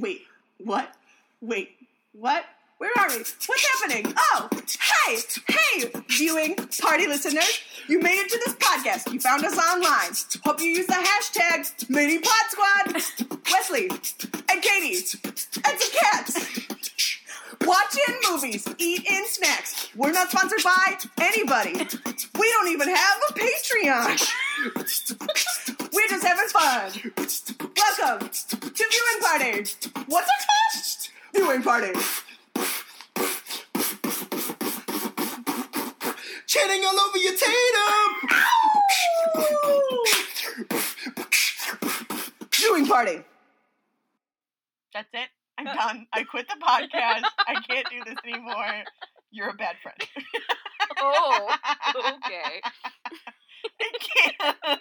Wait, what? Wait, what? Where are we? What's happening? Oh, hey, hey, viewing party listeners. You made it to this podcast. You found us online. Hope you use the hashtag MiniPodSquad. Wesley and Katie and some cats. Watching movies, eating snacks. We're not sponsored by anybody. We don't even have a Patreon. We're just having fun. Welcome to Viewing Party. What's it called? Viewing Party. Chanting all over your tatum. Viewing Party. That's it. I'm done. I quit the podcast. I can't do this anymore. You're a bad friend. Oh, okay. I can't.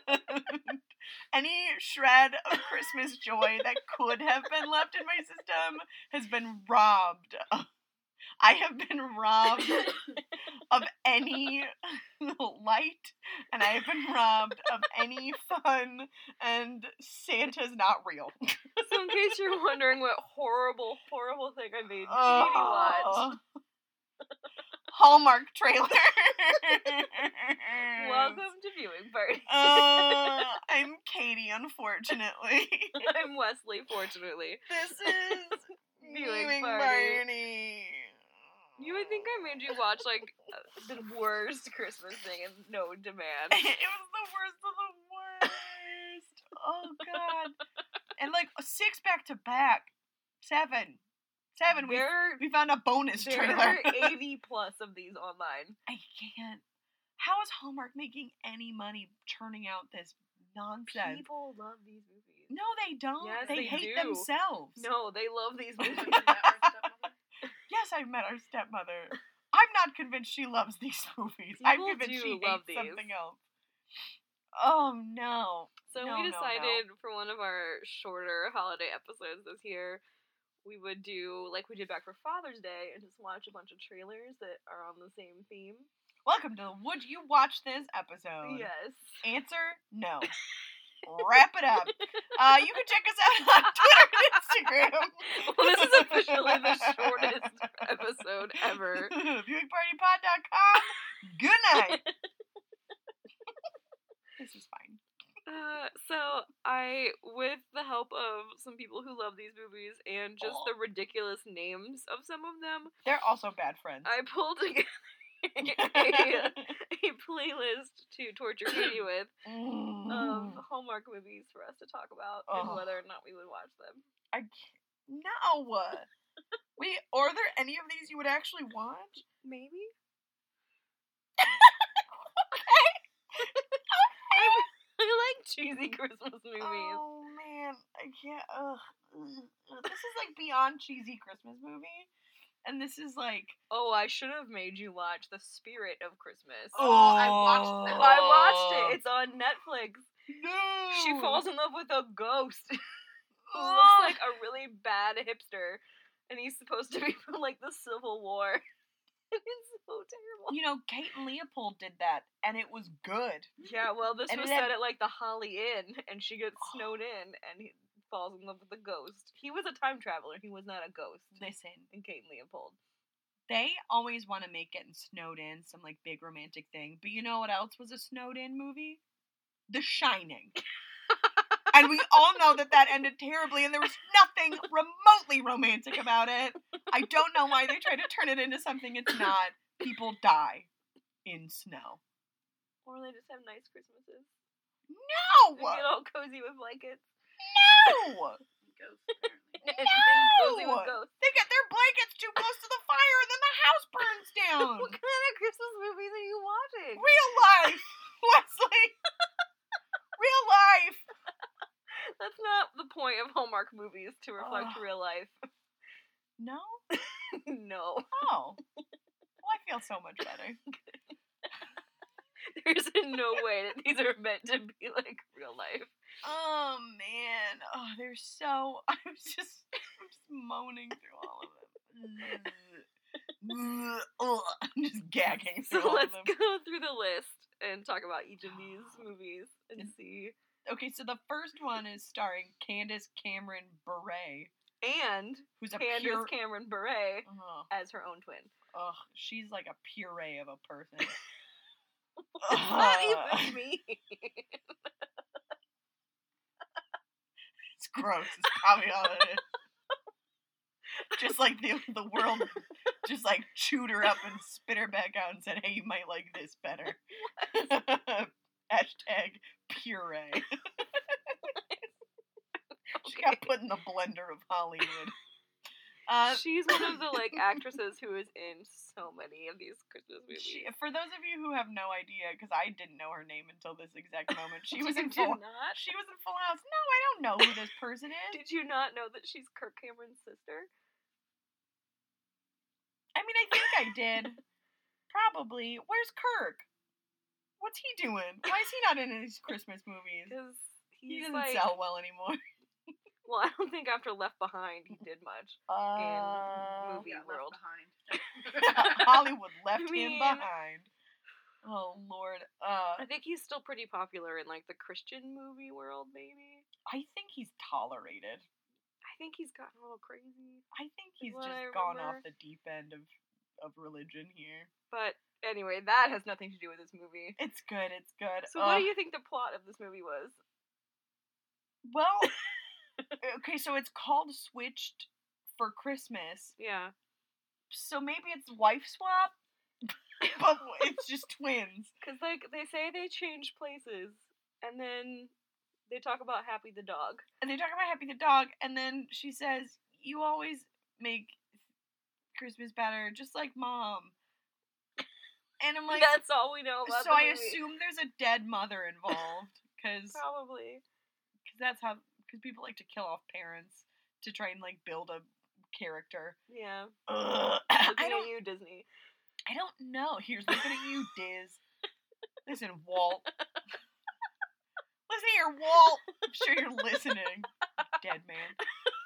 Any shred of Christmas joy that could have been left in my system has been robbed. I have been robbed of any light, and I have been robbed of any fun, and Santa's not real. So, in case you're wondering what horrible, horrible thing I made Katie watch. Hallmark trailer. welcome to Viewing Party. Uh, I'm Katie, unfortunately. I'm Wesley, fortunately. This is Viewing viewing party. party. You would think I made you watch, like, uh, the worst Christmas thing and no demand. it was the worst of the worst. Oh god. And like six back to back. Seven. Seven. We, There, we found a bonus there trailer. are 80 plus of these online. I can't. How is Hallmark making any money churning out this nonsense? People love these movies. No, they don't. Yes, they, they hate do. themselves. No, they love these movies. Yes, I've met our stepmother. I'm not convinced she loves these movies. I'm People convinced she hates these. something else. Oh no. So No, we no, no. decided for one of our shorter holiday episodes this year, we would do like we did back for Father's Day and just watch a bunch of trailers that are on the same theme. Welcome to the Would You Watch This episode? Yes. Answer no. Wrap it up. Uh, you can check us out on Twitter and Instagram. Well, this is officially the shortest episode ever. Viewingpartypod.com. Good night. this is fine. Uh, so I, with the help of some people who love these movies and just the ridiculous names of some of them, They're also bad friends. I pulled together a, a playlist to torture Katie with of Hallmark movies for us to talk about and whether or not we would watch them. I can't. No. Wait, are there any of these you would actually watch? Maybe. I like cheesy Christmas movies. Oh man, I can't. Ugh. This is like beyond cheesy Christmas movie, and this is like Oh, I should have made you watch The Spirit of Christmas. Oh, I watched. I watched it. Oh. It's on Netflix. no. She falls in love with a ghost who looks like a really bad hipster, and he's supposed to be from like the Civil War. it's so terrible. You know, Kate and Leopold did that, and it was good. Yeah, well, this And was it had- set at like the Holly Inn, and she gets oh. snowed in, and he falls in love with a ghost. He was a time traveler. He was not a ghost. Listen, In Kate and Leopold. they always want to make getting snowed in some like big romantic thing, but you know what else was a snowed in movie? The Shining. And we all know that that ended terribly, and there was nothing remotely romantic about it. I don't know why they tried to turn it into something it's not. People die in snow. Or they just have nice Christmases. No! They get all cozy with blankets. No! Ghost, apparently. and then cozy No! They get their blankets too close to the fire, and then the house burns down. What kind of Christmas movies are you watching? Real life, Wesley. Real life. That's not the point of Hallmark movies to reflect real life. No. no. Oh. Well, I feel so much better. There's no way that these are meant to be like real life. Oh man. Oh, they're so. I'm just. I'm just moaning through all of them. I'm just gagging through So all let's of them. go through the list and talk about each of these movies and see. Okay, so the first one is starring Candace Cameron Bure. and who's a Candace pure. Cameron Bure Ugh, as her own twin. ugh, she's like a puree of a person. What does that even mean? It's gross. It's probably all it is. Just like the the world, just like chewed her up and spit her back out and said, "Hey, you might like this better." Hashtag puree. she got put in the blender of Hollywood. Uh, She's one of the like actresses who is in so many of these Christmas movies. she, for those of you who have no idea, because I didn't know her name until this exact moment, she was in did Full. not. She was in Full House. No, I don't know who this person is. Did you not know that she's Kirk Cameron's sister? I mean, I think I did. Probably. Where's Kirk? What's he doing? Why is he not in these Christmas movies? Because He doesn't like, sell well anymore. well, I don't think after Left Behind he did much. Uh, movie Yeah, left world. behind. Hollywood left I him behind. Oh Lord. Uh, I think he's still pretty popular in like the Christian movie world, maybe. I think he's tolerated. I think he's gotten a little crazy. I think he's just gone off the deep end of of religion here. But anyway, that has nothing to do with this movie. It's good. It's good. So, what Ugh. do you think the plot of this movie was? Well, okay, so it's called Switched for Christmas. Yeah. So maybe it's wife swap, but it's just twins. Because, like, they say they change places, and then they talk about Happy the dog. And they talk about Happy the dog, and then she says, "You always make Christmas better, just like mom." And I'm like, That's all we know about so I assume there's a dead mother involved, because Probably. because that's how because people like to kill off parents to try and like build a character. Yeah. Ugh. Looking I at don't. you, Disney. I don't know. Here's looking at you, Diz. Listen, Walt. Listen here, Walt. I'm sure you're listening, dead man.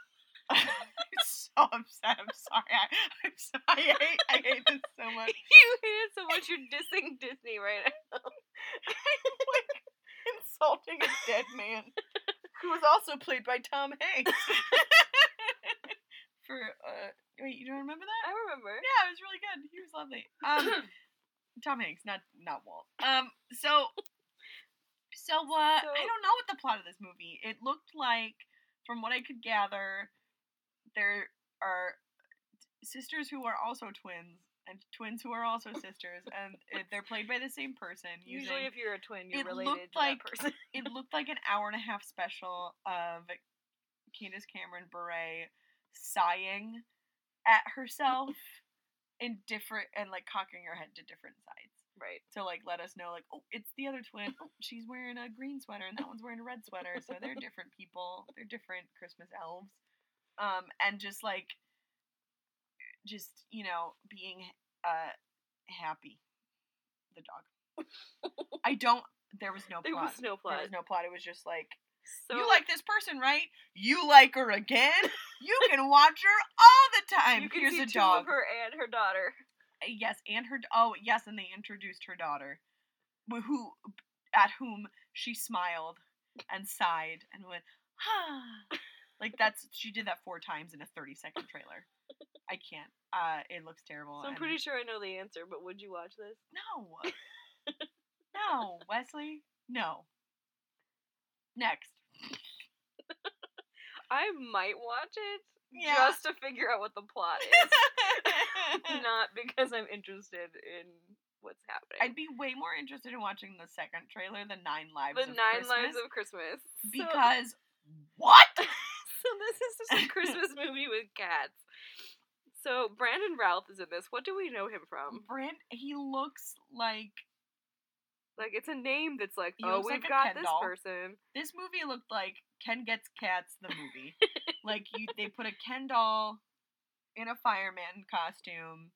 I'm so upset. I'm sorry. I, I'm sorry. I hate, I hate this so much. you hate it so much you're dissing Disney right now. I'm like insulting a dead man who was also played by Tom Hanks. For uh, wait, you don't remember that? I remember. Yeah, it was really good. He was lovely. Um, Tom Hanks, not not Walt. Um, so, so uh, So- I don't know what the plot of this movie. It looked like, from what I could gather, there are sisters who are also twins and twins who are also sisters, and it, they're played by the same person. Usually, if you're a twin, you're related to like- that person. it looked like an hour and a half special of Candace Cameron Bure sighing at herself in different and like cocking her head to different sides right. to like let us know like oh it's the other twin oh she's wearing a green sweater and that one's wearing a red sweater so they're different people they're different Christmas elves um and just like just you know being uh happy the dog I don't there was no plot There was no plot there was no plot it was just like So you like this person, right? You like her again? You can watch her all the time. you can Here's see a two dog. of her and her daughter. Uh, Yes, and her. Oh, yes, and they introduced her daughter, who, at whom she smiled and sighed and went, ah. Like that's she did that four times in a thirty second trailer. I can't. Uh, it looks terrible. So I'm and- pretty sure I know the answer, but would you watch this? No. no, Wesley. No. Next. I might watch it Yeah. just to figure out what the plot is, not because I'm interested in what's happening. I'd be way more interested in watching the second trailer, The Nine Lives the of Nine Christmas, Lives of Christmas. So- because what? so this is just a Christmas movie with cats. So Brandon Routh is in this. What do we know him from? Brand he looks like Like it's a name that's like, He oh, we've like got this doll. person. this movie looked like Ken Gets Cats the movie. like you they put a Ken doll in a fireman costume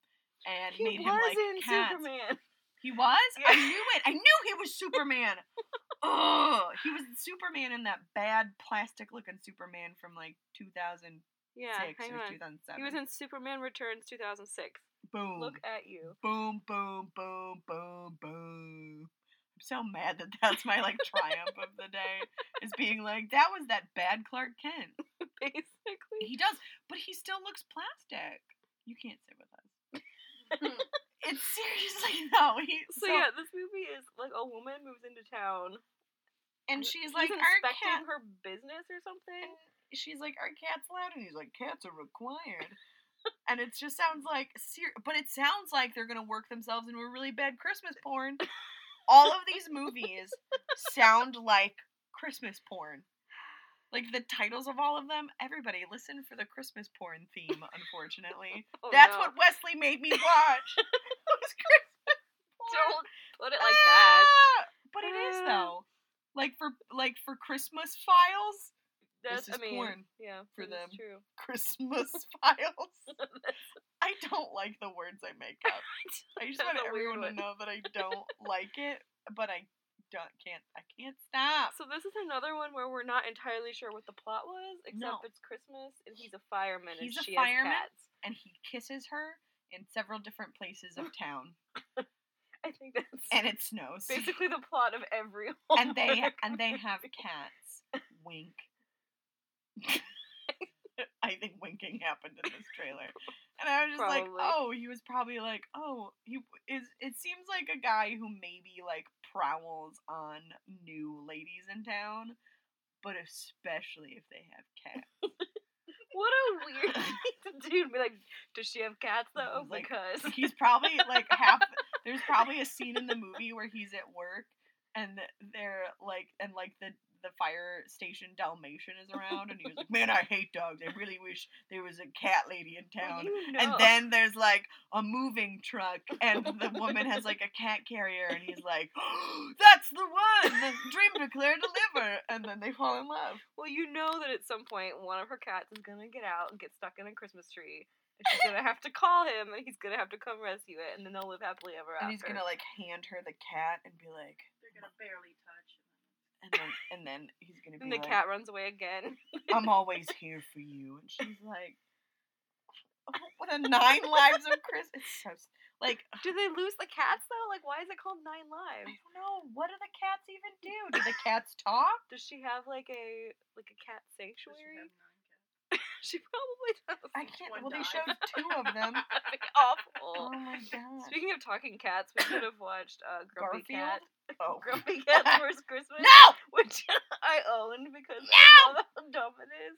and He made was him like in cats. Superman. He was? Yeah. I knew it. I knew he was Superman. Ugh. He was Superman in that bad plastic looking Superman from like 2006 Yeah, hang or on. 2007. He was in Superman Returns 2006. boom. Look at you. boom, boom, boom, boom, boom. I'm so mad that that's my like triumph of the day is being like that was that bad Clark Kent. Basically. He does, but he still looks plastic. You can't sit with us. it's seriously though. He So, yeah, this movie is like a woman moves into town and she's like, inspecting cat. her business or something. She's like, our cat's loud, and he's like, cats are required. and it just sounds like, ser- but it sounds like they're gonna work themselves into a really bad Christmas porn. All of these movies sound like Christmas porn. Like the titles of all of them, everybody listen for the Christmas porn theme. Unfortunately, Oh, that's no. what Wesley made me watch. was Christmas porn. Don't put it like that. Ah! But it is Ah. though. Like for like for Christmas files, That's is I mean, porn yeah, for them. True. Christmas files. I don't like the words I make up. I just want everyone to know that I don't like it, but I don't can't I can't stop. So this is another one where we're not entirely sure what the plot was, except No. it's Christmas and he's a fireman He's and a she fireman? has cats. And he kisses her in several different places of town, I think that's and it snows. basically the plot of every and they and they have cats. Wink. I think winking happened in this trailer, and I was just like, oh, he was probably like, oh, he is. It seems like a guy who maybe like prowls on new ladies in town, but especially if they have cats. What a weird thing to do. Be like, does she have cats though? Like, because He's probably like half. There's probably a scene in the movie where he's at work and they're like, and like the the fire station Dalmatian is around, and he was like, "Man, I hate dogs. I really wish there was a cat lady in Well, town." you know. And then there's like a moving truck, and the woman has like a cat carrier, and he's like, "That's the one! The dream declare deliver!" And then they fall in love. well, you know that at some point one of her cats is gonna get out and get stuck in a Christmas tree. And she's gonna have to call him, and he's gonna have to come rescue it, and then they'll live happily ever after. And he's gonna like hand her the cat and be like, They're gonna barely touch. And then and then he's gonna be. and the like, cat runs away again. I'm always here for you. And she's like, oh, what a nine lives of Chris. It's so, like, Do they lose the cats though? Like, why is it called Nine Lives? I Lives? don't know. What do the cats even do? Do the cats talk? Does she have like a like a cat Does she sanctuary? Have nine cats? She probably does. I can't. Well, they showed two of them. That'd be awful. Oh my god. Speaking of talking cats, we could have watched uh, Grumpy Garfield? Cat. Oh. Grumpy Cat's First Christmas, No! which I owned because No! I love how dumb it is.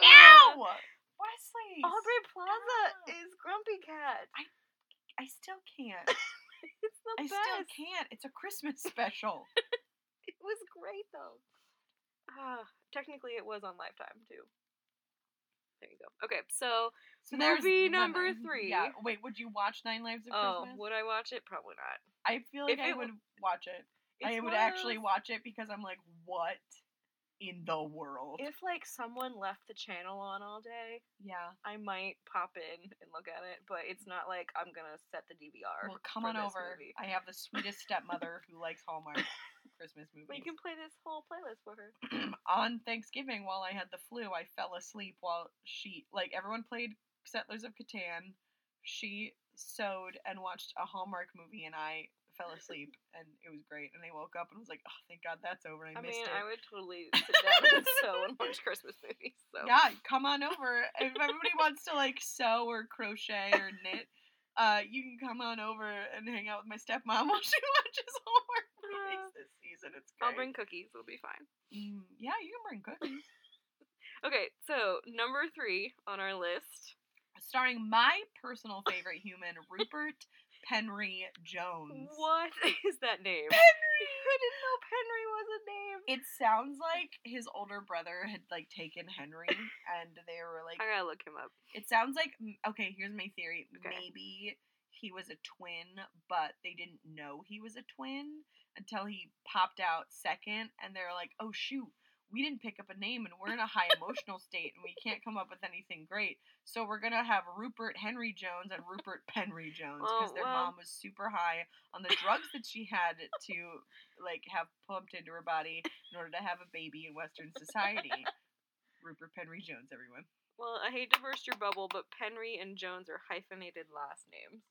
No! Wesley. Aubrey Plaza is Grumpy Cat. I I still can't. It's the I best. still can't. It's a Christmas special. It was great though. Ah, technically, it was on Lifetime too. There you go. Okay, so So Movie number three. Yeah. Wait, would you watch Nine Lives of oh, Christmas? would I watch it? Probably not. I feel like if I it w- would watch it. I would of actually watch it because I'm like, what in the world? If like someone left the channel on all day, yeah. I might pop in and look at it, but it's not like I'm gonna set the DVR. Well, come on over. movie. I have the sweetest stepmother who likes Hallmark Christmas movies. But you can play this whole playlist for her. on Thanksgiving while I had the flu, I fell asleep while she like everyone played Settlers of Catan. She sewed and watched a Hallmark movie, and I fell asleep, and it was great. And I woke up and was like, "Oh, thank God that's over." I, I missed mean, it. I would totally sit down and sew and watch Christmas movies. So Yeah, come on over. If everybody wants to like sew or crochet or knit, uh, you can come on over and hang out with my stepmom while she watches Hallmark movies this season. It's great. I'll bring cookies. It'll be fine. Mm, yeah, you can bring cookies. Okay, so number three on our list. starring my personal favorite human, Rupert Penry Jones. What is that name? Penry! I didn't know Penry was a name. It sounds like his older brother had like taken Henry, and they were like. I gotta look him up. It sounds like okay. Here's my theory. Okay. Maybe he was a twin, but they didn't know he was a twin until he popped out second, and they're like, "Oh shoot, we didn't pick up a name, and we're in a high emotional state, and we can't come up with anything great. So we're gonna have Rupert Henry Jones and Rupert Penry Jones because Oh, their mom was super high on the drugs that she had to like have pumped into her body in order to have a baby in Western society." Rupert Penry Jones, everyone. Well, I hate to burst your bubble, but Penry and Jones are hyphenated last names.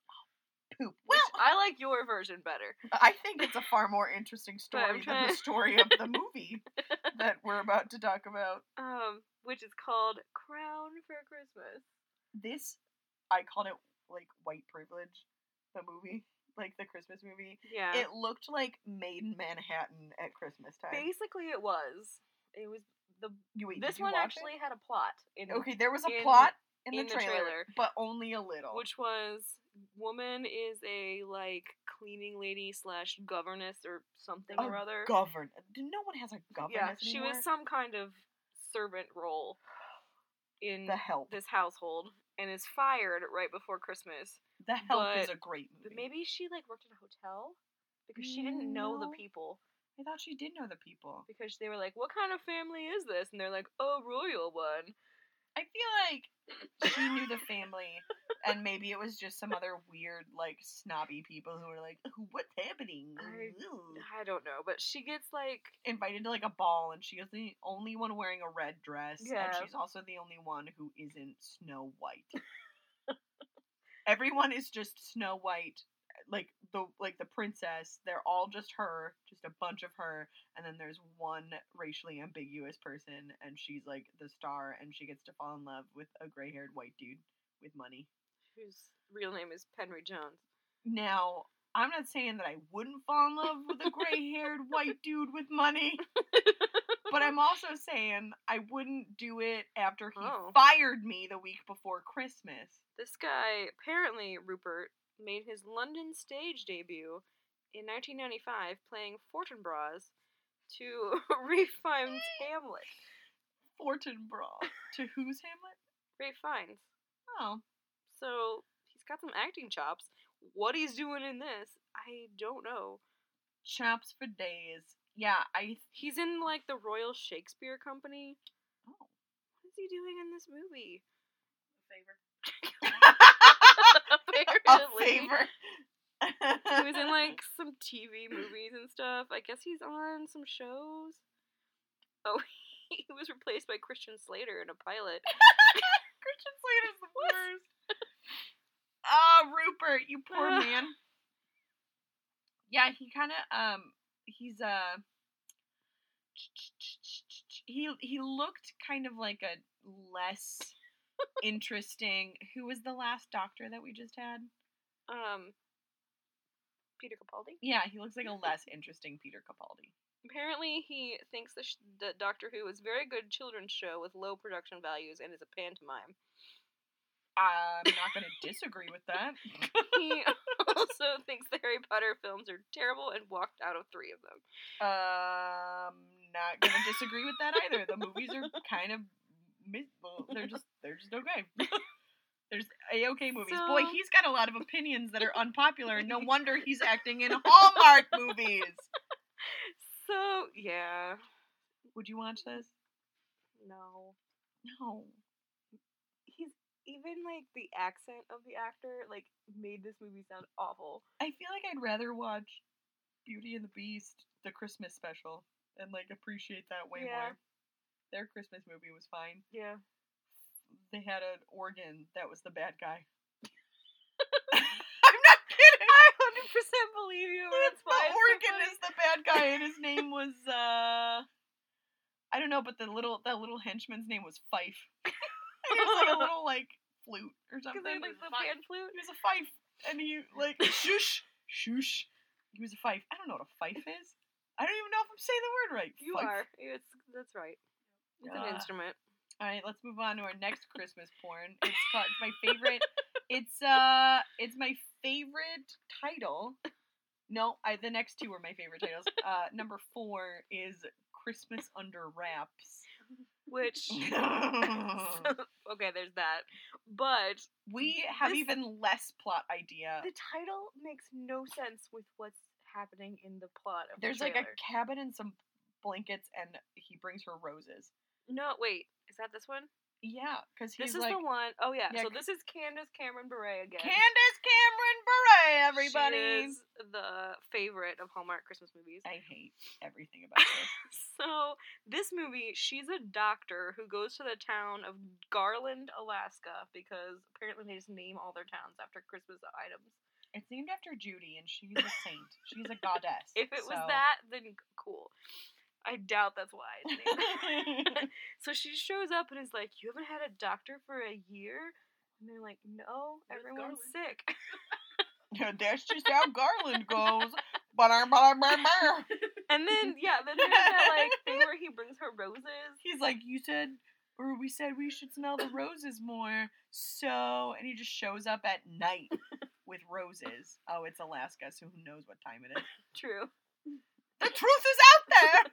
Poop. I like your version better. I think it's a far more interesting story than the story of the movie that we're about to talk about. Um, which is called Crown for Christmas. This I called it like white privilege, the movie, like the Christmas movie. Yeah. It looked like made in Manhattan at Christmas time. Basically, it was. It was the. You, wait, this you one actually it? had a plot. In, Okay, there was a in- plot in, in the, the trailer, trailer. but only a little. which was woman is a like cleaning lady slash governess or something A or other. govern. No one has a governess yeah, she anymore. was some kind of servant role in the help. this household and is fired right before Christmas. the help is a great movie. maybe she like worked at a hotel because she didn't mm, know the people I thought she did know the people. because they were like, "What kind of family is this?" And they're like, "A royal one." I feel like she knew the family, and maybe it was just some other weird, like snobby people who were like, "What's happening?" I- I don't know, but she gets like Invited to like a ball, and she is the only one wearing a red dress, Yeah. and she's also the only one who isn't Snow White. Everyone is just Snow White, like the like the princess. They're all just her, just a bunch of her, and then there's one racially ambiguous person, and she's like the star, and she gets to fall in love with a gray-haired white dude with money. whose real name is Penry Jones. Now, I'm not saying that I wouldn't fall in love with a gray-haired white dude with money, but I'm also saying I wouldn't do it after he Oh. fired me the week before Christmas. This guy, apparently Rupert, made his London stage debut in 1995 playing Fortinbras to Ralph Fiennes' Hamlet. Fortinbras. to whose Hamlet? Ralph Fiennes. Oh, So he's got some acting chops. What he's doing in this, I don't know. chops for days. Yeah, I. He's in like the Royal Shakespeare Company. Oh. What is he doing in this movie? Favor. a Apparently. favor. He was in like some TV movies and stuff. I guess he's on some shows. Oh, he was replaced by Christian Slater in a pilot. Christian Slater's the worst. Ah, Rupert, you poor Ah. man. Yeah, he kind of um, he's uh, he he looked kind of like a less interesting. Who was the last doctor that we just had? Um, Peter Capaldi. Yeah, he looks like a less interesting Peter Capaldi. Apparently, he thinks the, sh- the Doctor Who is a very good children's show with low production values and is a pantomime. I'm not going to disagree with that. He also thinks the Harry Potter films are terrible and walked out of three of them. Um, not gonna disagree with that either. The movies are kind of, they're just they're just okay. There's a okay movies. Boy, he's got a lot of opinions that are unpopular. and No wonder he's acting in Hallmark movies. So, yeah. Would you watch this? No. No. He's even like the accent of the actor like made this movie sound awful. I feel like I'd rather watch Beauty and the Beast, the Christmas special, and like appreciate that way Yeah. more. Their Christmas movie was fine. Yeah. They had an organ that was the bad guy. I'm not kidding. I 100% believe you. That's the so organ is the bad guy, and his name was uh, I don't know, but the little that little henchman's name was Fife. he was like a little like flute or something. Like the pan flute. He was a fife, and he like shush shush. He was a fife. I don't know what a fife is. I don't even know if I'm saying the word right. You Fife. are. It's that's right. It's an instrument. All right, let's move on to our next Christmas porn. It's called it's my favorite. It's uh, it's my favorite title. No, I the next two are my favorite titles. Uh, number four is Christmas Under Wraps. Which okay, there's that. But we have This- even less plot idea. the title makes no sense with what's happening in the plot of There's the like a cabin and some blankets, and he brings her roses. No, wait. Is that this one? Yeah, because This is like the one oh yeah. Yeah, so this is Candace Cameron Bure again. Candace Cameron Bure, everybody. She is the favorite of Hallmark Christmas movies. I hate everything about this. So, this movie, she's a doctor who goes to the town of Garland, Alaska, because apparently they just name all their towns after Christmas items. It's named after Judy, and she's a saint. She's a goddess. If it was that, then cool. I doubt that's why. So she shows up and is like, "You haven't had a doctor for a year," and they're like, "No, Where's everyone's Garland?" sick." Yeah, that's just how Garland goes. And then yeah, then there's that like thing where he brings her roses. He's like, you said, or we said we should smell the roses more. So, and he just shows up at night with roses. Oh, it's Alaska, so who knows what time it is? True. The truth is out there.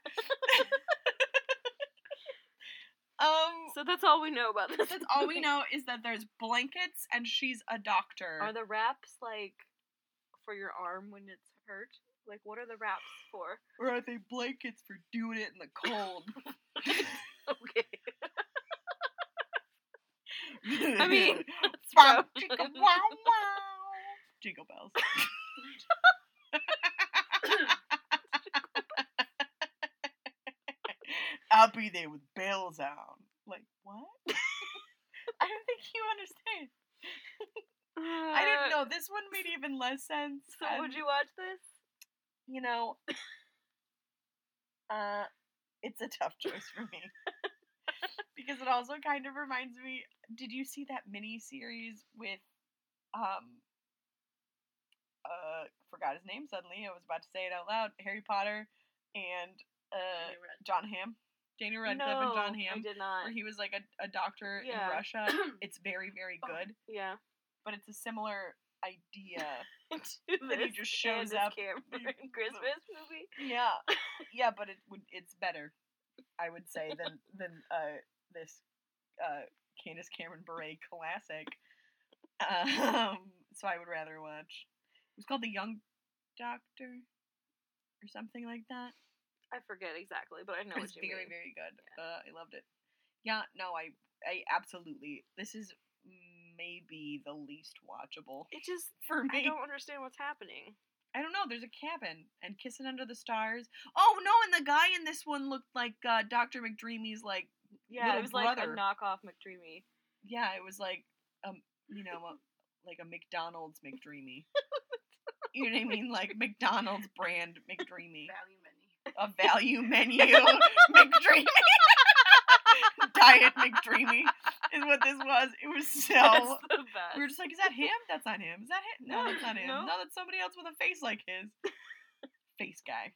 um, So that's all we know about this. that's all we know is that there's blankets and she's a doctor. Are the wraps like for your arm when it's hurt? Like what are the wraps for? or are they blankets for doing it in the cold? Okay. I mean, Wow, jingle, wow, wow. Jingle bells. I'll be there with bells on. Like, what? I don't think you understand. I didn't know. This one made even less sense. Uh, So would you watch this? You know, uh, it's a tough choice for me. because it also kind of reminds me did you see that mini series with um uh forgot his name suddenly i was about to say it out loud harry potter and uh jon hamm daniel radcliffe no, and jon I hamm did not. where he was like a, a doctor Yeah. in russia it's very very good Yeah. but it's a similar idea To That he just shows up. Cameron Christmas movie. yeah yeah but it would it's better i would say than than uh this uh candace cameron bure classic um so i would rather watch it was called the young doctor or something like that I forget exactly, but I know it's was what you very mean. very good uh, i loved it yeah no i i absolutely this is maybe the least watchable It just for me. I don't understand what's happening. I don't know. There's a cabin and kissing under the stars. Oh no! And the guy in this one looked like uh, Doctor McDreamy's. Like, Yeah, it was like a knockoff McDreamy. yeah, it was like, um, you know, a, like a McDonald's McDreamy. you know what I mean? Like McDonald's brand McDreamy, Value. A value menu McDreamy, diet McDreamy is what this was. It was so. We were just like, is that him? That's not him. Is that him? No, that's not him. No. No, that's somebody else with a face like his. face guy.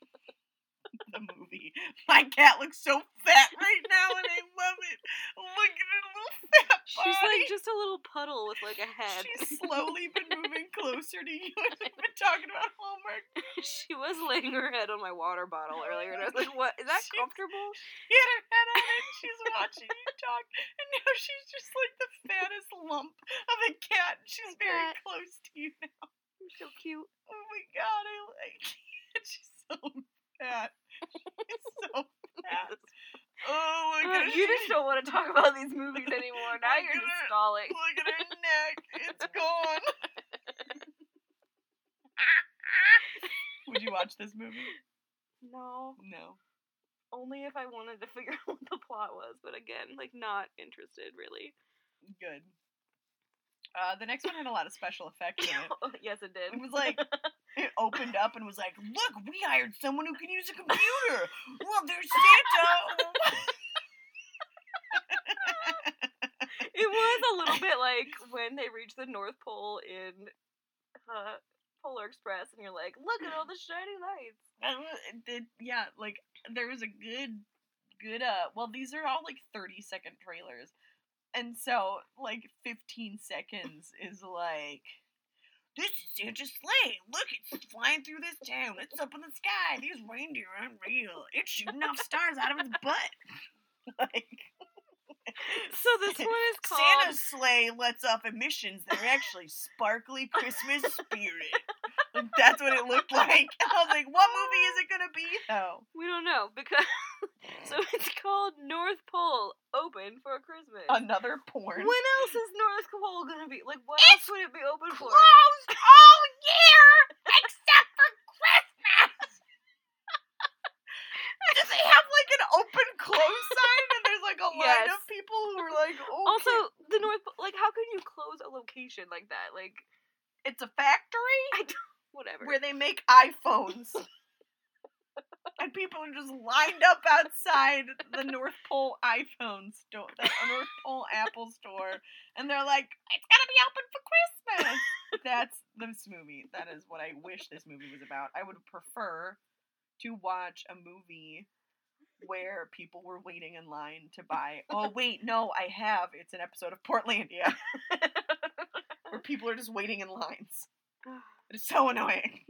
The movie. My cat looks so fat right now and I love it. Look at her little fat body. She's like just a little puddle with like a head. She's slowly been moving closer to you we've been talking about homework. she was laying her head on my water bottle oh earlier, and I was like, "What is that She- comfortable?" She had her head on it. She's watching you talk, and now she's just like the fattest lump of a cat. She's My very cat. close to you now. You're so cute. Oh my god, I like it. She's so fat. She's so fat. Oh my Uh, goodness. you just don't want to talk about these movies anymore. Now Look you're just her. stalling. Look at her neck. It's gone. Would you watch this movie? No, No. only if I wanted to figure out what the plot was. But again, like not interested really. Good. Uh, the next one had a lot of special effects in it. yes, it did. It was like it opened up and was like, "Look, we hired someone who can use a computer. Well, there's Santa." it was a little bit like when they reach the North Pole in uh, Polar Express, and you're like, "Look at all the shiny lights." Did- yeah, like there was a good, good. Uh, well, these are all like thirty second trailers, and so like fifteen seconds is like. This is Santa's sleigh. Look, it's flying through this town. It's up in the sky. These reindeer aren't real. It's shooting off stars out of its butt. like So this one is called. Santa's sleigh lets off emissions that are actually sparkly Christmas spirit. Like, that's what it looked like. And I was like, what movie is it gonna be though? We don't know because. so it's called North Pole Open for Christmas. Another porn. when else is North Pole gonna be like? What else would it be open for? Closed all year except for Christmas. Do they have like an open close sign and there's like a line Yes. of people who are like, oh, Also, the North Pole. Like, how can you close a location like that? Like, it's a factory I don't, whatever. where they make iPhones. and people are just lined up outside the North Pole iPhone store, the North Pole Apple store, and they're like, "It's gonna be open for Christmas." That's this movie. That is what I wish this movie was about. I would prefer to watch a movie where people were waiting in line to buy. Oh wait, no, I have. It's an episode of Portlandia where people are just waiting in lines. It is so annoying.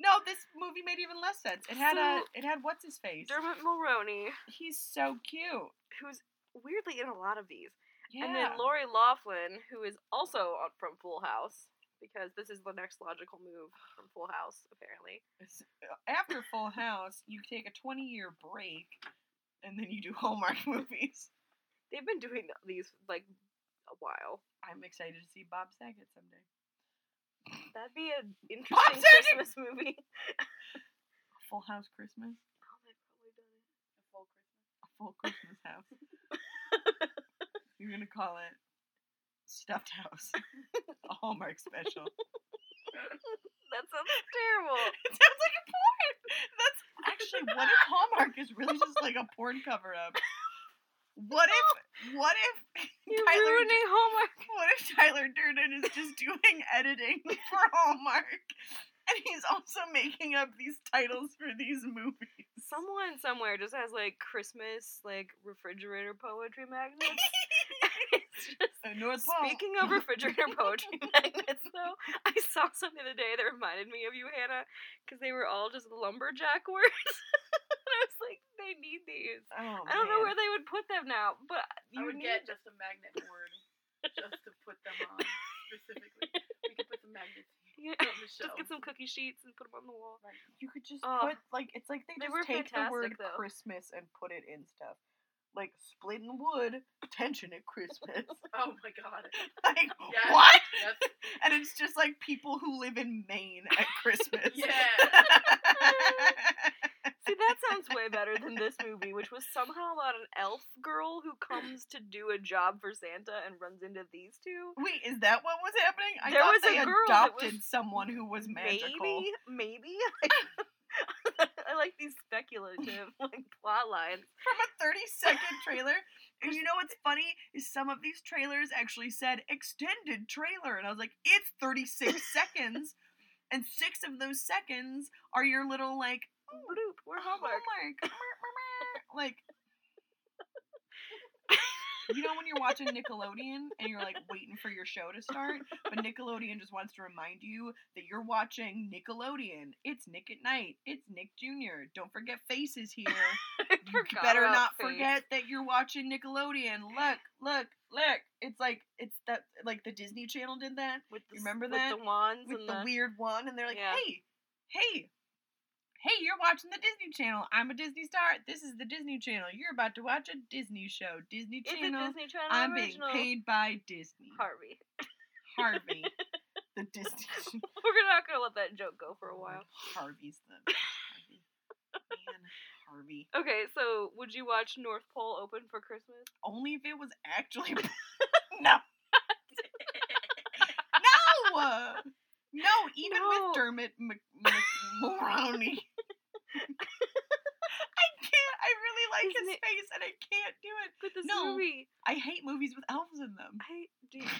No, this movie made even less sense. It had a it had what's his face. Dermot Mulroney, He's so cute. who's weirdly in a lot of these. Yeah. And then Lori Loughlin, who is also from Full House, because this is the next logical move from Full House, apparently. Uh, after Full House, you take a 20 year break and then you do Hallmark movies. They've been doing these like a while. I'm excited to see Bob Saget someday. That'd be an interesting Saget! Christmas movie. Full House Christmas. Oh, they've probably done it. A full Christmas house. You're gonna call it Stuffed House. a Hallmark special. That sounds terrible. It sounds like a porn. That's actually what if Hallmark is really just like a porn cover up? What if what if You're Tyler ruining Hallmark. what if Tyler Durden is just doing editing for Hallmark and he's also making up these titles for these movies? Someone somewhere just has like Christmas like refrigerator poetry magnets. It's just Uh, North Pole. Speaking of refrigerator poetry magnets, though, I saw something the other day that reminded me of you, Hannah, because they were all just lumberjack words. and I was like, they need these. Oh, I don't know where they would put them now, but I you would need get just a magnet board just to put them on specifically. We could put some magnets Yeah, on the just get some cookie sheets and put them on the wall. You could just Oh. put like it's like they, They just were take the word though. Christmas and put it in stuff. Like splitting wood, tension at Christmas. Oh my god. like Yes. what? Yes. And it's just like people who live in Maine at Christmas. Yeah. See, that sounds way better than this movie, which was somehow about an elf girl who comes to do a job for Santa and runs into these two. Wait, is that what was happening? I There thought was a they girl adopted was- someone who was magical. Maybe, maybe. I like these speculative like plot lines. From a 30 second trailer. And you know what's funny is some of these trailers actually said extended trailer. And I was like, it's 36 seconds. And six of those seconds are your little like Bloop, we're oh, Hallmark. Hallmark. like you know when you're watching Nickelodeon and you're like waiting for your show to start, but Nickelodeon just wants to remind you that you're watching Nickelodeon. It's Nick at Night. It's Nick Jr. Don't forget Faces here. You better not Faith. forget that you're watching Nickelodeon. Look, look, look. It's like it's that like the Disney Channel did that With the, remember with that? the wands with and the the, weird one, and they're like, Yeah. "Hey, hey, hey, you're watching the Disney Channel. I'm a Disney star. This is the Disney Channel. You're about to watch a Disney show. Disney It's a Channel. Disney Channel I'm original. being paid by Disney. Harvey. Harvey, the Disney. Channel. We're not gonna let that joke go for a while. Harvey's the Harvey. Man, Harvey. Okay, so would you watch North Pole open for Christmas? Only if it was actually no. no, no. Even No. with Dermot Mc, Mulroney, I can't. I really like Isn't his it- face, and I can't do it. But this No. movie, I hate movies with elves in them. I did.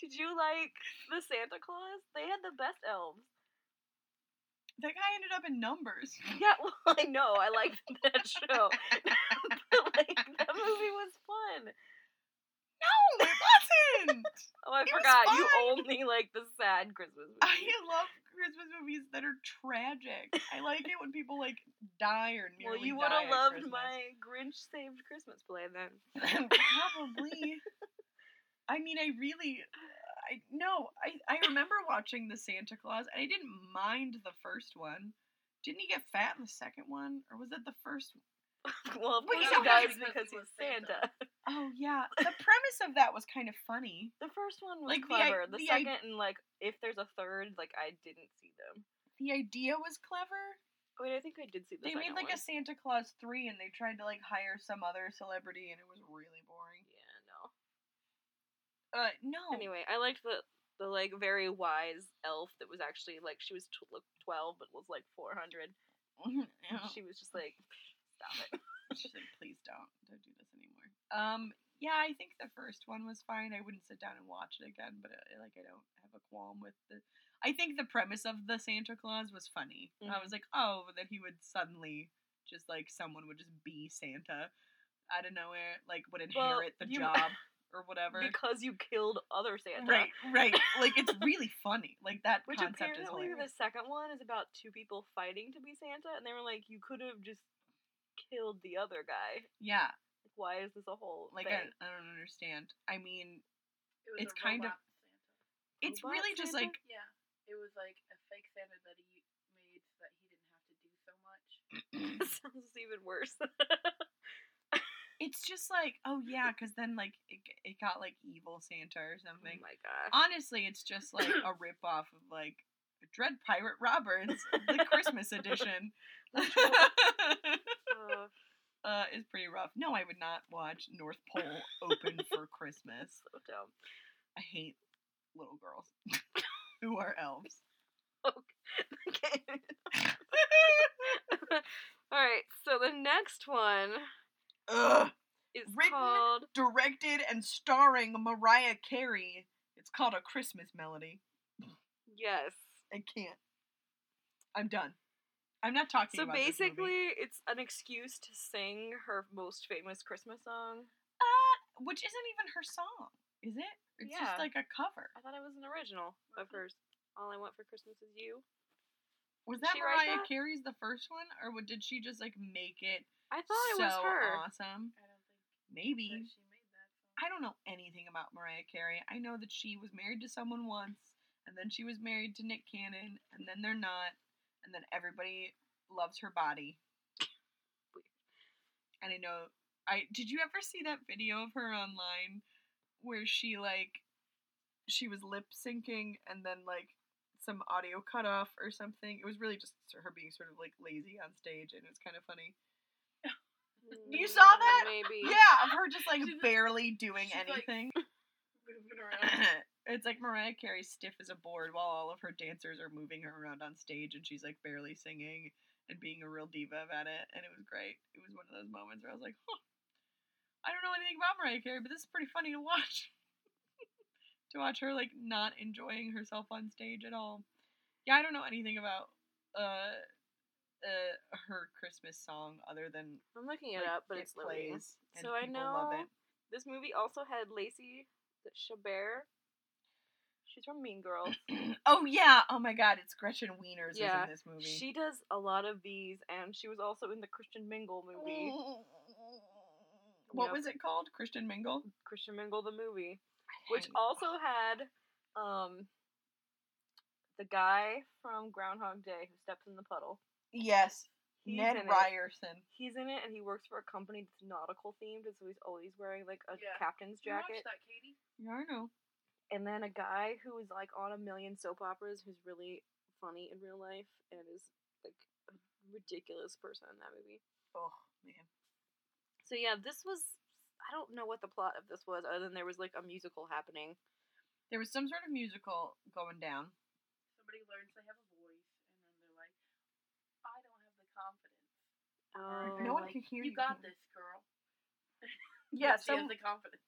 Did you like the Santa Claus? They had the best elves. That guy ended up in numbers. Yeah, well, I know. I liked that show. but like that movie was fun. No, it wasn't. Oh, I It forgot. You only like the sad Christmas movies. I love Christmas movies that are tragic. I like it when people like die or nearly Well, you would have loved Christmas. my Grinch saved Christmas play then. Probably. I mean, I really, I no, I I remember watching the Santa Claus, and I didn't mind the first one. Didn't he get fat in the second one, or was it the first? well, of course he does because he's Santa. Santa. Oh yeah, the premise of that was kind of funny. The first one was Like, the i- clever. The, the i- second and like if there's a third, like I didn't see them. The idea was clever. Wait, I think I did see the They made like one. a Santa Claus three, and they tried to like hire some other celebrity, and it was really boring. Yeah, no. Uh, no. Anyway, I liked the the like very wise elf that was actually like she was tw- twelve but was like four hundred. She was just like, stop it. She's like, please don't, don't do this anymore. Um, yeah, I think the first one was fine. I wouldn't sit down and watch it again, but uh, like I don't have a qualm with the. I think the premise of the Santa Claus was funny. I Mhm. was like, oh, that he would suddenly just like someone would just be Santa out of nowhere, like would Well, inherit the you- job or whatever. Because you killed other Santa. Right, right. Like it's really funny. Like that Which concept is apparently hilarious. the second one is about two people fighting to be Santa, and they were like, you could have just killed the other guy. Yeah, Like, why is this a whole like I, thing? I don't understand. I mean, It was It's a kind of- Santa. it's Robot really just like Yeah, it was like a fake Santa that he made so that he didn't have to do so much. sounds even worse. it's just like oh yeah, because then like it, it got like evil Santa or something. oh something. my gosh. Honestly, it's just like a rip off of like Dread Pirate Roberts, the Christmas edition. Uh, is pretty rough. No, I would not watch North Pole open for Christmas. so dumb. I hate little girls who are elves. Okay. All right. So the next one Ugh. is Written- called Directed and starring Mariah Carey. It's called A Christmas Melody. Yes. I can't. I'm done. I'm not talking So about this movie. basically, it's an excuse to sing her most famous Christmas song. uh, which isn't even her song, is it? It's Yeah. just like a cover. I thought it was an original of hers. All I want for Christmas is you. Was Did that she Mariah that? Carey's the first one, or would- did she just like make it I thought it so was her. awesome? I don't think Maybe. that she made that song. I don't know anything about Mariah Carey. I know that she was married to someone once, and then she was married to Nick Cannon, and then they're not, and then everybody loves her body. And I know I did you ever see that video of her online where she like she was lip syncing and then like some audio cut off or something. It was really just her being sort of like lazy on stage and it was kind of funny. You saw that? Maybe. Yeah, of her just like barely doing she's, like, anything. Moving around. it's like Mariah Carey stiff as a board while all of her dancers are moving her around on stage and she's like barely singing and being a real diva about it and it was great. It was one of those moments where I was like, huh, I don't know anything about Mariah Carey, but this is pretty funny to watch. to watch her like not enjoying herself on stage at all. Yeah, I don't know anything about uh uh her Christmas song other than I'm looking it like, up, but it it's plays So I know this movie also had Lacey Chabert. She's from Mean Girls. oh yeah! Oh my God! It's Gretchen Wieners is Yeah, in this movie. She does a lot of these, and she was also in the Christian Mingle movie. What Yep. was it called? Christian Mingle. Christian Mingle, the movie, which also had um the guy from Groundhog Day who steps in the puddle. yes, He's Ned in it. Ryerson. He's in it, and he works for a company that's nautical themed, and so he's always wearing like a Yeah. captain's You watched jacket. that, Katie? Yeah, I know. And then a guy who is like on a million soap operas, who's really funny in real life, and is like a ridiculous person in that movie. Oh man. So yeah, this was. I don't know what the plot of this was, other than there was like a musical happening. There was some sort of musical going down. Somebody learns they have a voice, and then they're like, I don't have the confidence. Oh, no one like, can hear You you. got this, girl. Yeah, she has the confidence.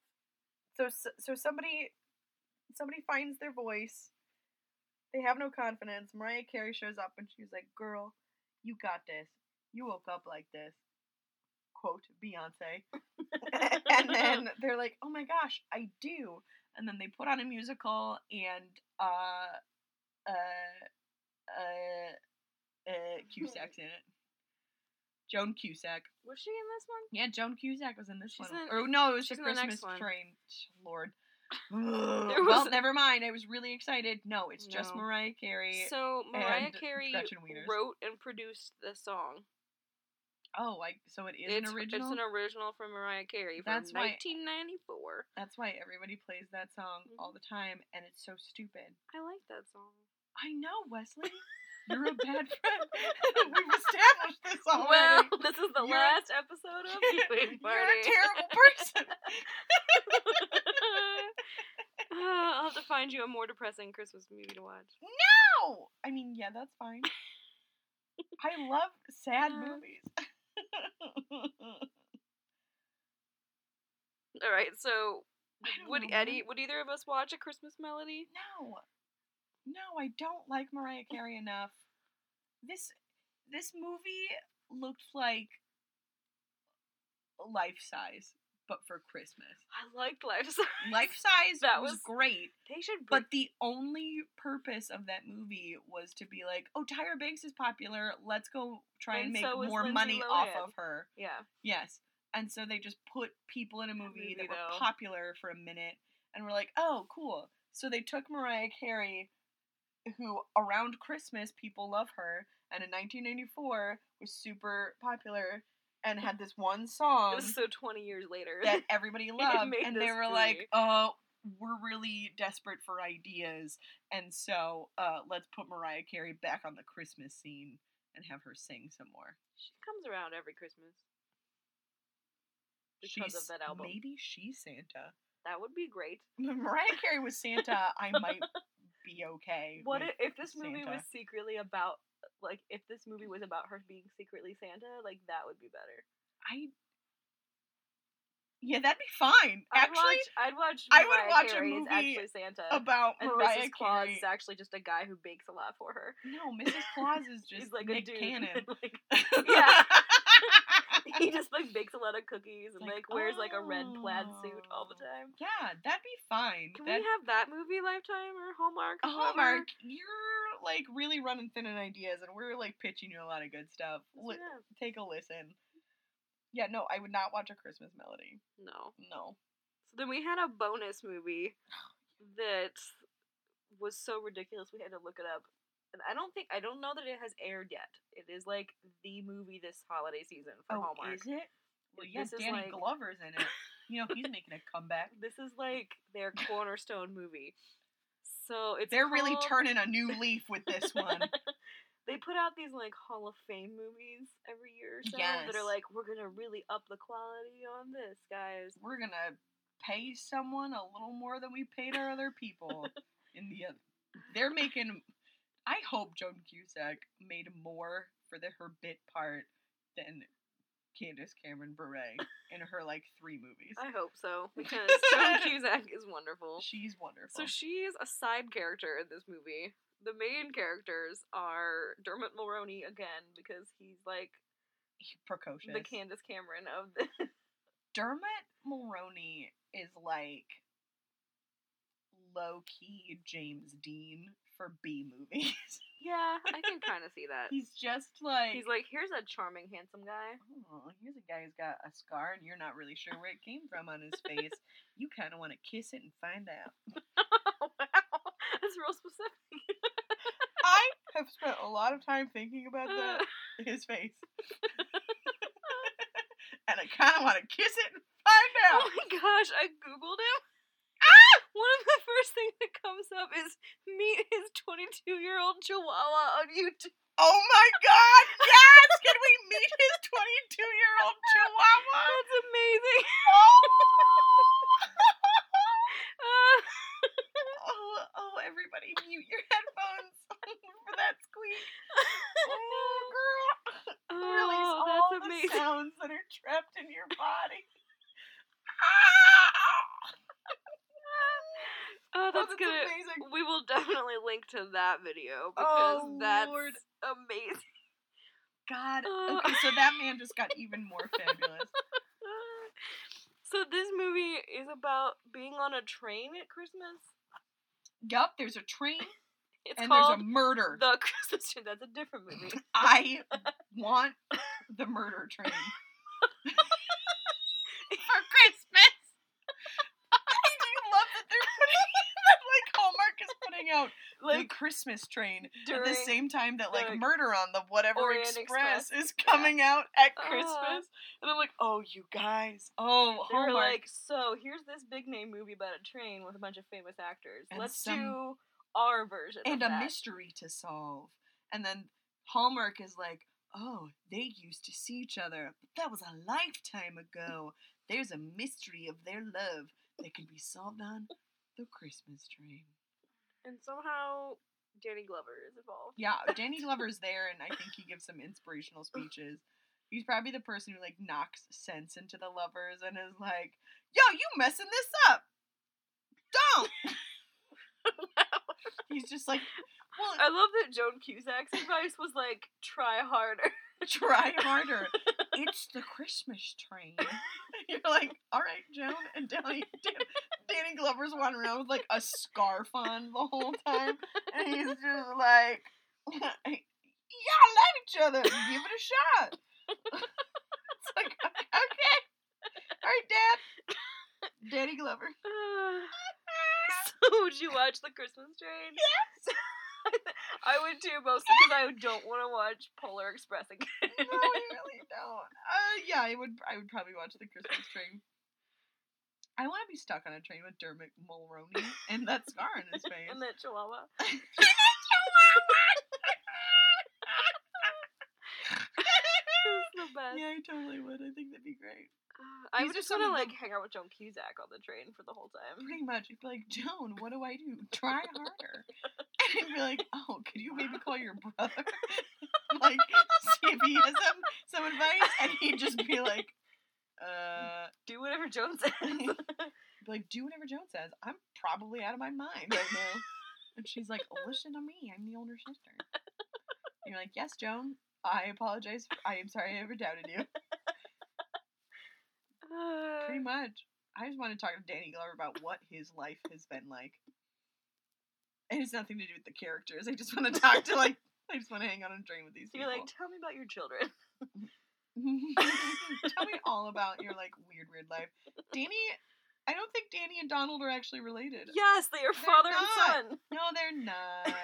So so somebody somebody finds their voice. They have no confidence. Mariah Carey shows up and she's like, "Girl, you got this. You woke up like this." Quote Beyonce. and then they're like, "Oh my gosh, I do." And then they put on a musical and uh uh uh uh Cusack's in it. Joan Cusack. was she in this one? Yeah, Joan Cusack was in this She's one. in- or no, it was the the Christmas one. train. Lord. Well, never mind. I was really excited. No, it's just Mariah Carey. So Mariah Carey wrote and produced the song. oh, like so it is it's, an original. It's an original from Mariah Carey from That's why- 1994. That's why everybody plays that song all Mm-hmm. the time, and it's so stupid. I like that song. I know, Wesley. You're a bad friend. We've established this already. Well, this is the You're- last episode of Viewing Party. You're a terrible person. Uh, I'll have to find you a more depressing Christmas movie to watch. No! I mean, yeah, that's fine. I love sad Uh, movies. All right, so would know. Eddie, would either of us watch a Christmas Melody? No. No, I don't like Mariah Carey enough. This this movie looked like life size, but for Christmas. I liked Life Size. Life size That was, was- great, They should. but the only purpose of that movie was to be like, "Oh, Tyra Banks is popular. Let's go try and, And make so more Lindsay money off of her." yeah. Yes. And so they just put people in a movie, movie, that were popular for a minute and we're like, oh, cool. So they took Mariah Carey, who around Christmas people love her, and in 1994 was super popular and had this one song It was so 20 years later. that everybody loved. and they were like, oh, we're really desperate for ideas. And so uh, let's put Mariah Carey back on the Christmas scene and have her sing some more. she comes around every Christmas. Because of that album. Maybe she's Santa. That would be great. Mariah Carey was Santa, I might be okay. What if, if this movie was secretly about like if this movie was about her being secretly Santa, like that would be better. I. Yeah, that'd be fine. I'd Actually, watch, I'd watch. I would watch a Carey movie actually Santa, about and Mariah Mrs. Claus Carey. is actually just a guy who bakes a lot for her. No, Mrs. Claus is just He's like Nick a dude. Cannon. like, yeah. he just like bakes a lot of cookies and like, like, wears like a red plaid suit all the oh. time. yeah, that'd be fine. Can That- we have that movie Lifetime or Hallmark? whoever? Hallmark, you're like really running thin on ideas, and we're like pitching you a lot of good stuff. Li- Yeah. take a listen. Yeah, no, I would not watch a Christmas melody. No. No. So then we had a bonus movie that was so ridiculous we had to look it up. And I don't think I don't know that it has aired yet. It is like the movie this holiday season for oh, Hallmark. is it? Well, yes, Danny like- Glover's in it. You know, he's making a comeback. This is like their cornerstone movie. So it's They're really turning a new leaf with this one. they put out these like Hall of Fame movies every year or so that are like, we're gonna really up the quality on this, guys. We're gonna pay someone a little more than we paid our other people. In the oth- they're making. I hope Joan Cusack made more for the her bit part than Candace Cameron Bure in her like three movies. I hope so because Joan Cusack is wonderful. She's wonderful. So she's a side character in this movie. The main characters are Dermot Mulroney again because he's like precocious. the Candace Cameron of the. Dermot Mulroney is like low key James Dean for B movies. yeah, I can kind of see that. He's just like He's like, here's a charming, handsome guy. Oh, here's a guy who's got a scar and you're not really sure where it came from on his face. you kind of want to kiss it and find out. wow, that's real specific. I have spent a lot of time thinking about that, his face. and I kind of want to kiss it and find out. oh my gosh, I googled him. One of the first things that comes up is meet his 22 year old Chihuahua on YouTube. Oh my god, yes! Can we meet his 22 year old chihuahua? That's amazing. Oh! Uh, oh, oh, everybody mute your headphones for that squeak. Oh, girl. Release oh, all that's the amazing. sounds that are trapped in your body. Oh, Oh, that's, that's gonna. amazing. We will definitely link to that video oh, because Oh, that's Lord. amazing. God. Oh. Okay, so that man just got even more fabulous. so this movie is about being on a train at Christmas. Yup, there's a train It's and there's a murder. The Christmas Train. That's a different movie. I want the murder train for Christmas. Do you love that they're putting that like Hallmark is putting out the Like Christmas train at the same time that like the Murder on the Whatever Orient Express, Express. is coming out at Uh-huh. Christmas, and I'm like, oh, you guys, oh, they were Hallmark. like, so here's this big name movie about a train with a bunch of famous actors. And Let's some- do our version and a that. mystery to solve. And then Hallmark is like, oh, they used to see each other, but that was a lifetime ago. There's a mystery of their love that can be solved on the Christmas train. And somehow Danny Glover is involved. Yeah, Danny Glover's there, and I think he gives some inspirational speeches. He's probably the person who like knocks sense into the lovers and is like, "Yo, you messing this up? Don't." He's just like, "Well, I love that Joan Cusack's advice was like, try harder. try harder. It's the Christmas train." You're like, "All right, Joan." And Danny, Dan, Danny Glover's wandering around with like a scarf on the whole time, and he's just like, "Y'all love each other. Give it a shot." it's like, okay, all right, Dad. Danny Glover. so would you watch the Christmas train? Yes. I would too, mostly because I don't want to watch Polar Express again. no, I really don't. Uh, yeah, I would. I would probably watch the Christmas train. I want to be stuck on a train with Dermot Mulroney and that scar on his face. and that Chihuahua. It's the best. yeah, I totally would. I think that'd be great. Uh, I would just want to like hang out with Joan Cusack on the train for the whole time. Pretty much, you'd be like, Joan, what do I do? Try harder. And be like, Oh, could you maybe call your brother? like, see if he has some some advice, and he'd just be like, Uh, Do whatever Joan says. like, do whatever Joan says. I'm probably out of my mind right now. And she's like, listen to me. I'm the older sister. And you're like, yes, Joan. I apologize. I am sorry I ever doubted you. Uh, Pretty much. I just want to talk to Danny Glover about what his life has been like. It has nothing to do with the characters. I just want to talk to like. I just want to hang out on a train with these people. You're people. like, tell me about your children. Tell me all about your like weird, weird life. Danny, I don't think Danny and Donald are actually related. Yes, they are They're father not. and son. No, they're not.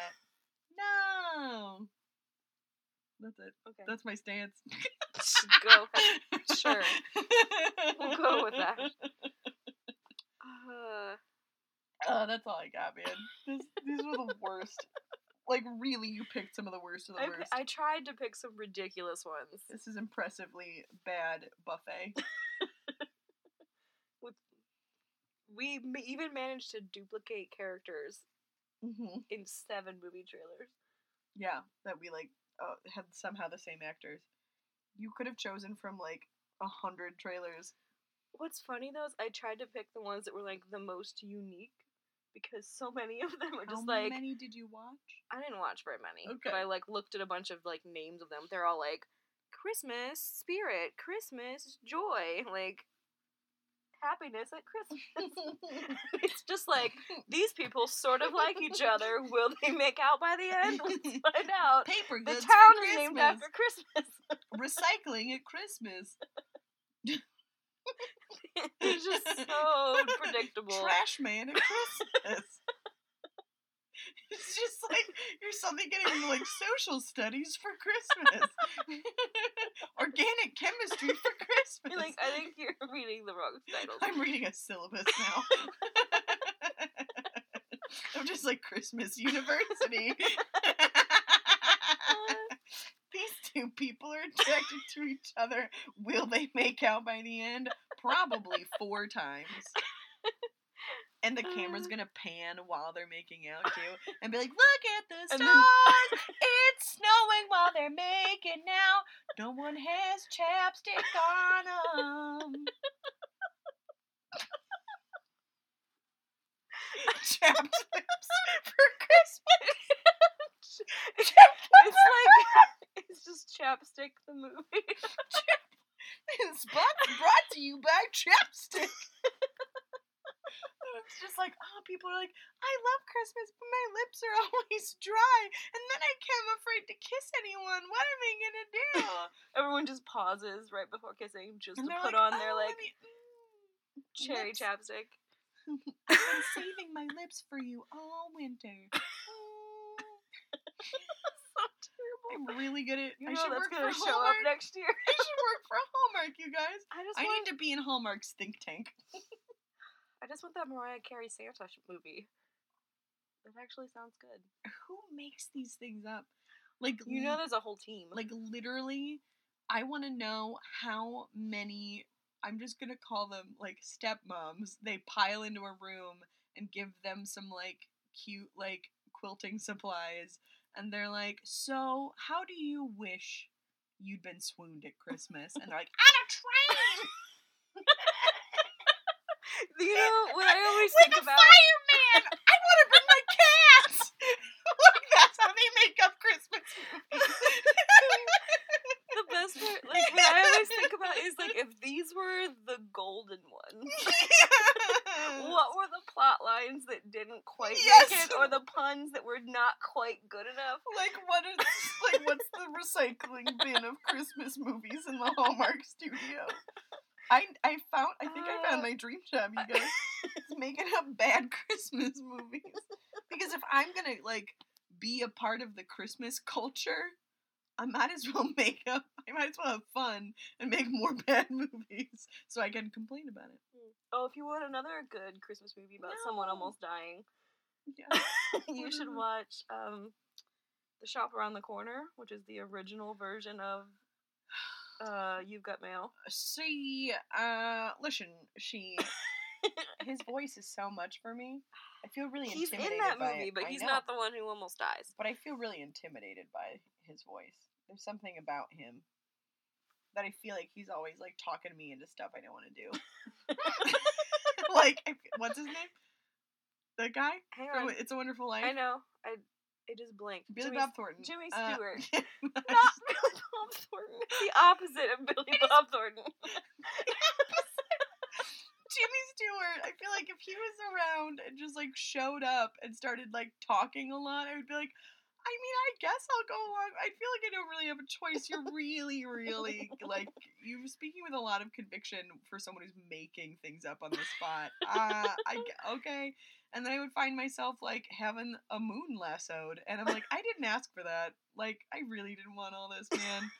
no. That's it. Okay, That's my stance. go. Sure. We'll go with that. Uh, Oh, that's all I got, man. This, these were the worst. Like, really, you picked some of the worst of the I, worst. I tried to pick some ridiculous ones. This is impressively bad buffet. With, We m- even managed to duplicate characters hmm in seven movie trailers. Yeah, that we like uh, had somehow the same actors. You could have chosen from like a hundred trailers. What's funny though is I tried to pick the ones that were like the most unique because so many of them are How just like how many did you watch? I didn't watch very many, but Okay. I like looked at a bunch of like names of them. They're all like Christmas spirit, Christmas joy, like happiness at Christmas. it's just like these people sort of like each other. Will they make out by the end? Let's find out. Paper goods. The town is named after Christmas. Recycling at Christmas. It's just so predictable. Trash man at Christmas. it's just like you're suddenly getting like social studies for Christmas, organic chemistry for Christmas. You're like, I think you're reading the wrong titles. I'm reading a syllabus now. I'm just like Christmas University. Two people are attracted to each other. Will they make out by the end? Probably four times. And the camera's uh. gonna pan while they're making out too, and be like, "Look at the stars! then- it's snowing while they're making out. No one has chapstick on them." Chapped lips for Christmas. it's like it's just chapstick the movie. It's brought, brought to you by Chapstick. It's just like, oh, people are like, I love Christmas, but my lips are always dry, and then I can't, I'm afraid to kiss anyone. What am I gonna do? Everyone just pauses right before kissing just And to put like, on their "Oh, like me- mm, cherry lips. chapstick. I've been saving my lips for you all winter. so terrible. I'm really good at. You I know should that's work gonna for show Hallmark. up next year. I should work for Hallmark, you guys. I just I want, need to be in Hallmark's think tank. I just want that Mariah Carey Santa movie. That actually sounds good. Who makes these things up? Like You know, there's a whole team. like literally i want to know how many i'm just gonna call them like stepmoms they pile into a room and give them some like cute like quilting supplies, and they're like, "So, how do you wish you'd been swooned at Christmas?" And they're like, "On a train." You know what I always With think a about? fireman. I want to bring my cats. like that's how they make up Christmas. The best part, like what I always think about is like if these were the golden ones, what were the plot lines that didn't quite Yes. make it, or the puns that were not quite good enough? Like what is like what's the recycling bin of Christmas movies in the Hallmark studio? I I found I think I found Uh, my dream job, you guys. It's making up bad Christmas movies. Because if I'm gonna like be a part of the Christmas culture, I might as well make up I might as well have fun and make more bad movies so I can complain about it. Oh, if you want another good Christmas movie about someone almost dying, Yeah. you should watch um, The Shop Around the Corner, which is the original version of uh, You've Got Mail. See, uh listen, she his voice is so much for me. I feel really He's in that movie, it. but I he's know, not the one who almost dies. But I feel really intimidated by his voice. There's something about him that I feel like he's always like talking me into stuff I don't want to do. like, I what's his name? The guy? Hang from on. It's a Wonderful Life. I know. I I just blinked. Billy Jimmy, Bob Thornton. Jimmy Uh, Stewart. Not just- Billy Bob Thornton. The opposite of Billy Bob Thornton. Jimmy Stewart. I feel like if he was around and just like showed up and started like talking a lot, I would be like, I mean, I guess I'll go along. I feel like I don't really have a choice. You're really, really like you're speaking with a lot of conviction for someone who's making things up on the spot. Uh, I okay, and then I would find myself like having a moon lassoed, and I'm like, I didn't ask for that. Like, I really didn't want all this, man.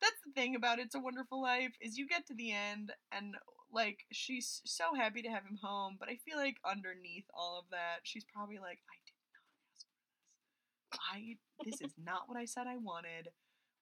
That's the thing about It's a Wonderful Life is you get to the end and like she's so happy to have him home, but I feel like underneath all of that, she's probably like, I did not ask for this. I this is not what I said I wanted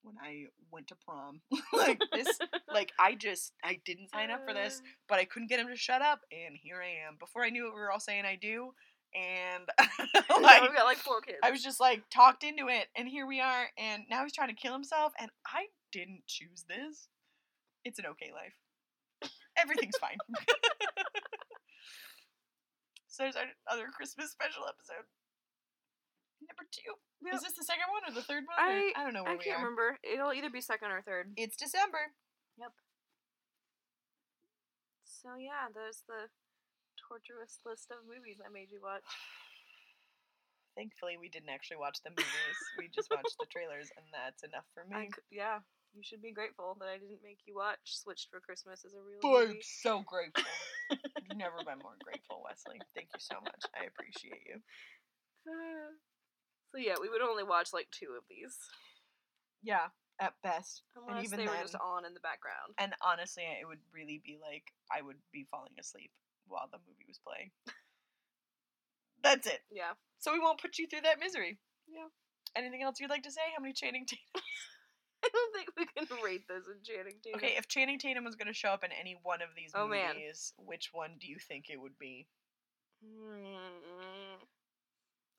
when I went to prom. like this like I just I didn't sign up for this, uh. but I couldn't get him to shut up and here I am. Before I knew it we were all saying I do and like we've got like four kids. I was just like talked into it, and here we are, and now he's trying to kill himself, and I didn't choose this. It's an okay life. Everything's fine. so there's our other Christmas special episode. Number two. Yep. Is this the second one or the third one? I- I don't know where I we can't are. remember. It'll either be second or third. It's December. Yep. So yeah, there's the torturous list of movies I made you watch. Thankfully, we didn't actually watch the movies. we just watched the trailers, and that's enough for me. c- yeah, you should be grateful that I didn't make you watch Switched for Christmas as a real Boy, movie. I'm so grateful. I've never been more grateful, Wesley. Thank you so much. I appreciate you. so yeah, we would only watch like two of these, Yeah, at best. unless even they were then- just on in the background. And honestly, it would really be like I would be falling asleep while the movie was playing. That's it. Yeah. So we won't put you through that misery. Yeah. Anything else you'd like to say? How many Channing Tatum? I don't think we can rate this in Channing Tatum. Okay, if Channing Tatum was going to show up in any one of these Oh, man. movies, which one do you think it would be? Hmm.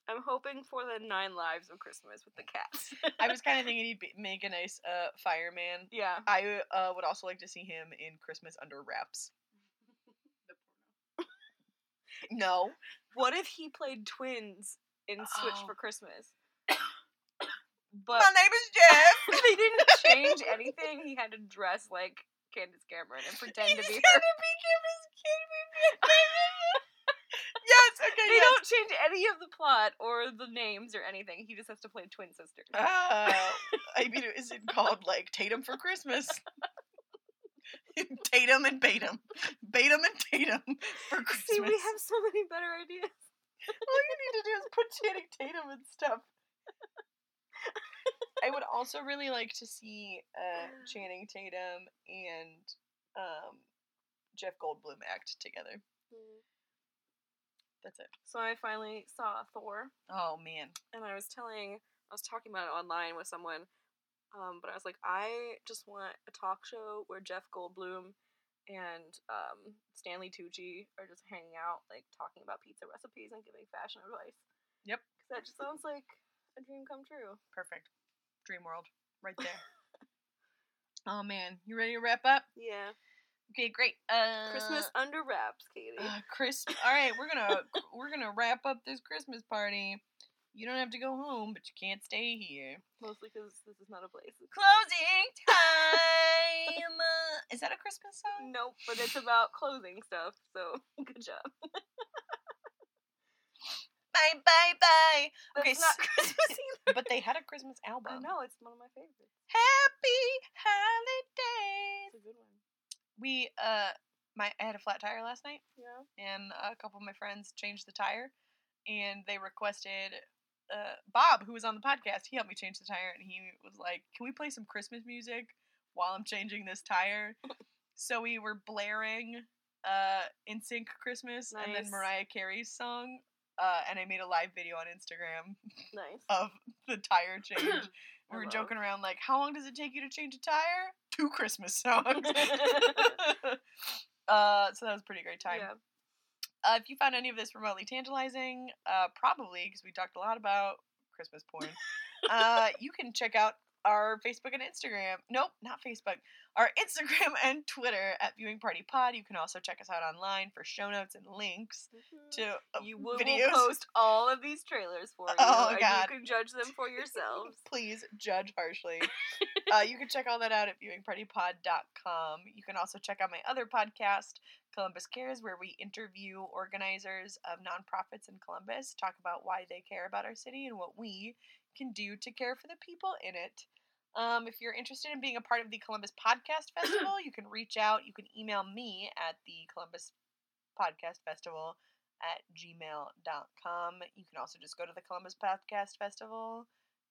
I'm hoping for the Nine Lives of Christmas with the cats. I was kind of thinking he'd be, make a nice uh, fireman. yeah. I uh, would also like to see him in Christmas Under Wraps. No. What if he played twins in Switch Oh. for Christmas? But My name is Jeff. they didn't change anything. He had to dress like Candace Cameron and pretend to He's be her. gonna be Kim's kid. Okay. They yes. don't change any of the plot or the names or anything. He just has to play twin sisters. Uh, I mean, is it called like Tatum for Christmas? Tatum and Batum. Batum and Tatum for Christmas. See, we have so many better ideas. All you need to do is put Channing Tatum and stuff. I would also really like to see uh, Channing Tatum and um, Jeff Goldblum act together. That's it. So I finally saw Thor, Oh man. and I was telling, I was talking about it online with someone, um, but I was like, I just want a talk show where Jeff Goldblum and um, Stanley Tucci are just hanging out, like talking about pizza recipes and giving fashion advice. Yep. 'Cause that just sounds like a dream come true. Perfect. Dream world. Right there. oh man. You ready to wrap up? Yeah. Okay, great. Uh Christmas under wraps, Katie. Uh, Chris, all right, we're gonna we're gonna wrap up this Christmas party. You don't have to go home, but you can't stay here. Mostly because this is not a place. Closing time. Is that a Christmas song? Nope, but it's about closing stuff. So good job. Bye bye bye. That's Okay, not s- Christmas either. But they had a Christmas album. I know it's one of my favorites. Happy holidays. It's a good one. We uh, my I had a flat tire last night. Yeah. and a couple of my friends changed the tire and they requested uh, bob who was on the podcast he helped me change the tire and he was like can we play some christmas music while i'm changing this tire so we were blaring uh NSYNC christmas and then mariah carey's song uh, and i made a live video on instagram Nice. of the tire change we were joking around like how long does it take you to change a tire? Two christmas songs. Uh so that was a pretty great time. Yeah. uh, if you found any of this remotely tantalizing, uh, probably because we talked a lot about Christmas porn, uh, you can check out our Facebook and Instagram. Nope, not Facebook. Our Instagram and Twitter at Viewing Party Pod. You can also check us out online for show notes and links to uh, you will videos. post all of these trailers for you. Oh, and God. You can judge them for yourselves. Please judge harshly. uh, you can check all that out at viewingpartypod.com. You can also check out my other podcast, Columbus Cares, where we interview organizers of nonprofits in Columbus, talk about why they care about our city and what we can do to care for the people in it. Um, if you're interested in being a part of the Columbus Podcast Festival, you can reach out. You can email me at the Columbus Podcast Festival at gmail.com. You can also just go to the Columbus Podcast Festival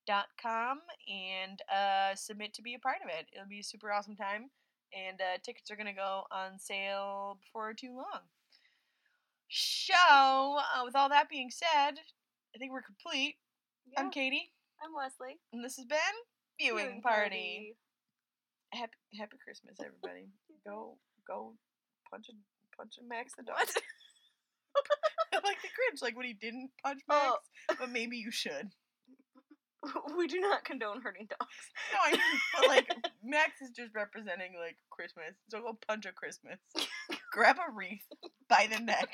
dot com and uh, submit to be a part of it. It'll be a super awesome time, and uh, tickets are gonna go on sale before too long. So, uh, with all that being said, I think we're complete. I'm Katie, I'm Wesley. and this has been Viewing, Viewing Party. Happy Happy Christmas, everybody. go go punch a punch a Max the dog. Like the Grinch, like when he didn't punch oh. Max, Oh. but maybe you should. we do not condone hurting dogs. No, I mean, but like Max is just representing like Christmas. So go punch a Christmas. Grab a wreath by the neck,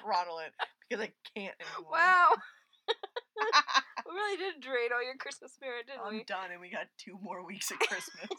throttle it because I can't anymore. Wow we really did drain all your Christmas spirit, didn't I'm we? done, and we got two more weeks of Christmas.